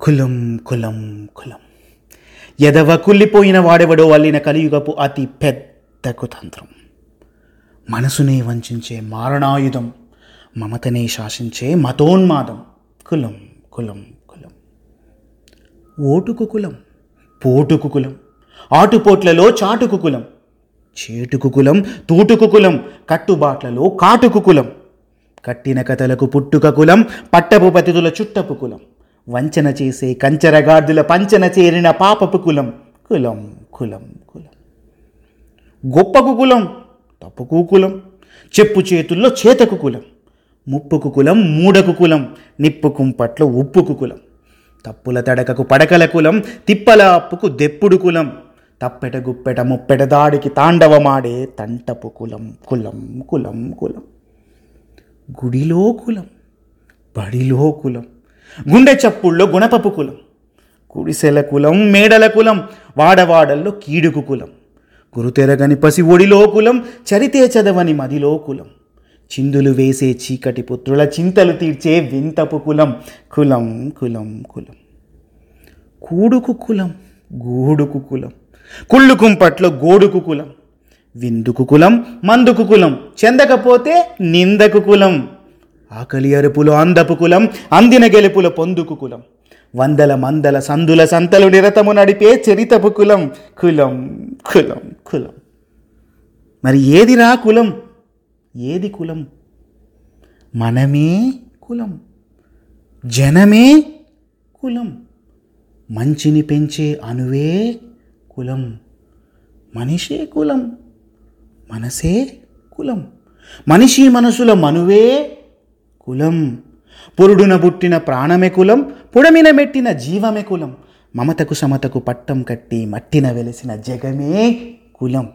కులం కులం కులం. ఎదవ కుళ్ళిపోయిన వాడెవడో అల్లిన కలియుగపు అతి పెద్ద కుతంత్రం. మనసునే వంచే మారణాయుధం మమతనే శాసించే మతోన్మాదం. కులం కులం కులం. ఓటుకు కులం పోటుకు కులం. ఆటుపోట్లలో చాటుకు కులం. చేటుకు కులం తూటుకు కులం. కట్టుబాట్లలో కాటుకు కులం. కట్టిన కథలకు పుట్టుక కులం పట్టపు పతితుల చుట్టపు కులం. వంచన చేసే కంచరగార్దుల పంచన చేరిన పాపపు కులం. కులం కులం కులం. గొప్పకు కులం తప్పుకు కులం. చెప్పు చేతుల్లో చేతకు కులం. ముప్పుకు కులం మూడకు కులం. నిప్పు కుంపట్లో ఉప్పుకు కులం. తప్పుల తడకకు పడకల కులం. తిప్పల అప్పుకు దెప్పుడు కులం. తప్పెట గుప్పెట ముప్పెట దాడికి తాండవమాడే తంటపు కులం. కులం కులం కులం. గుడిలో కులం. బడిలో కులం. గుండె చప్పుల్లో గుణపపు కులం కుడిసెల కులం మేడల కులం వాడవాడల్లో కీడుకు కులం గురుతెరగని పసి ఒడిలో కులం చరితే చదవని మదిలో కులం చిందులు వేసే చీకటి పుత్రుల చింతలు తీర్చే వింతపు కులం కులం కులం కులం. కూడుకు కులం గూడుకు కులం కుళ్ళు కుంపట్లో గోడుకు కులం విందుకు కులం మందుకు కులం చెందకపోతే నిందకు కులం. ఆకలి అరుపులు అందపు కులం అందిన గెలుపుల పొందుకు కులం. వందల మందల సందుల సంతలు నిరతము నడిపే చరితపు కులం కులం కులం కులం. మరి ఏదిరా కులం? ఏది కులం? మనమే కులం. జనమే కులం. మంచిని పెంచే అణువే కులం. మనిషే కులం. మనసే కులం. మనిషి మనసుల మనువే కులం. పురుడున పుట్టిన ప్రాణమే కులం పుడమిన మెట్టిన జీవమే కులం. మమతకు సమతకు పట్టం కట్టి మట్టిన వెలిసిన జగమే కులం.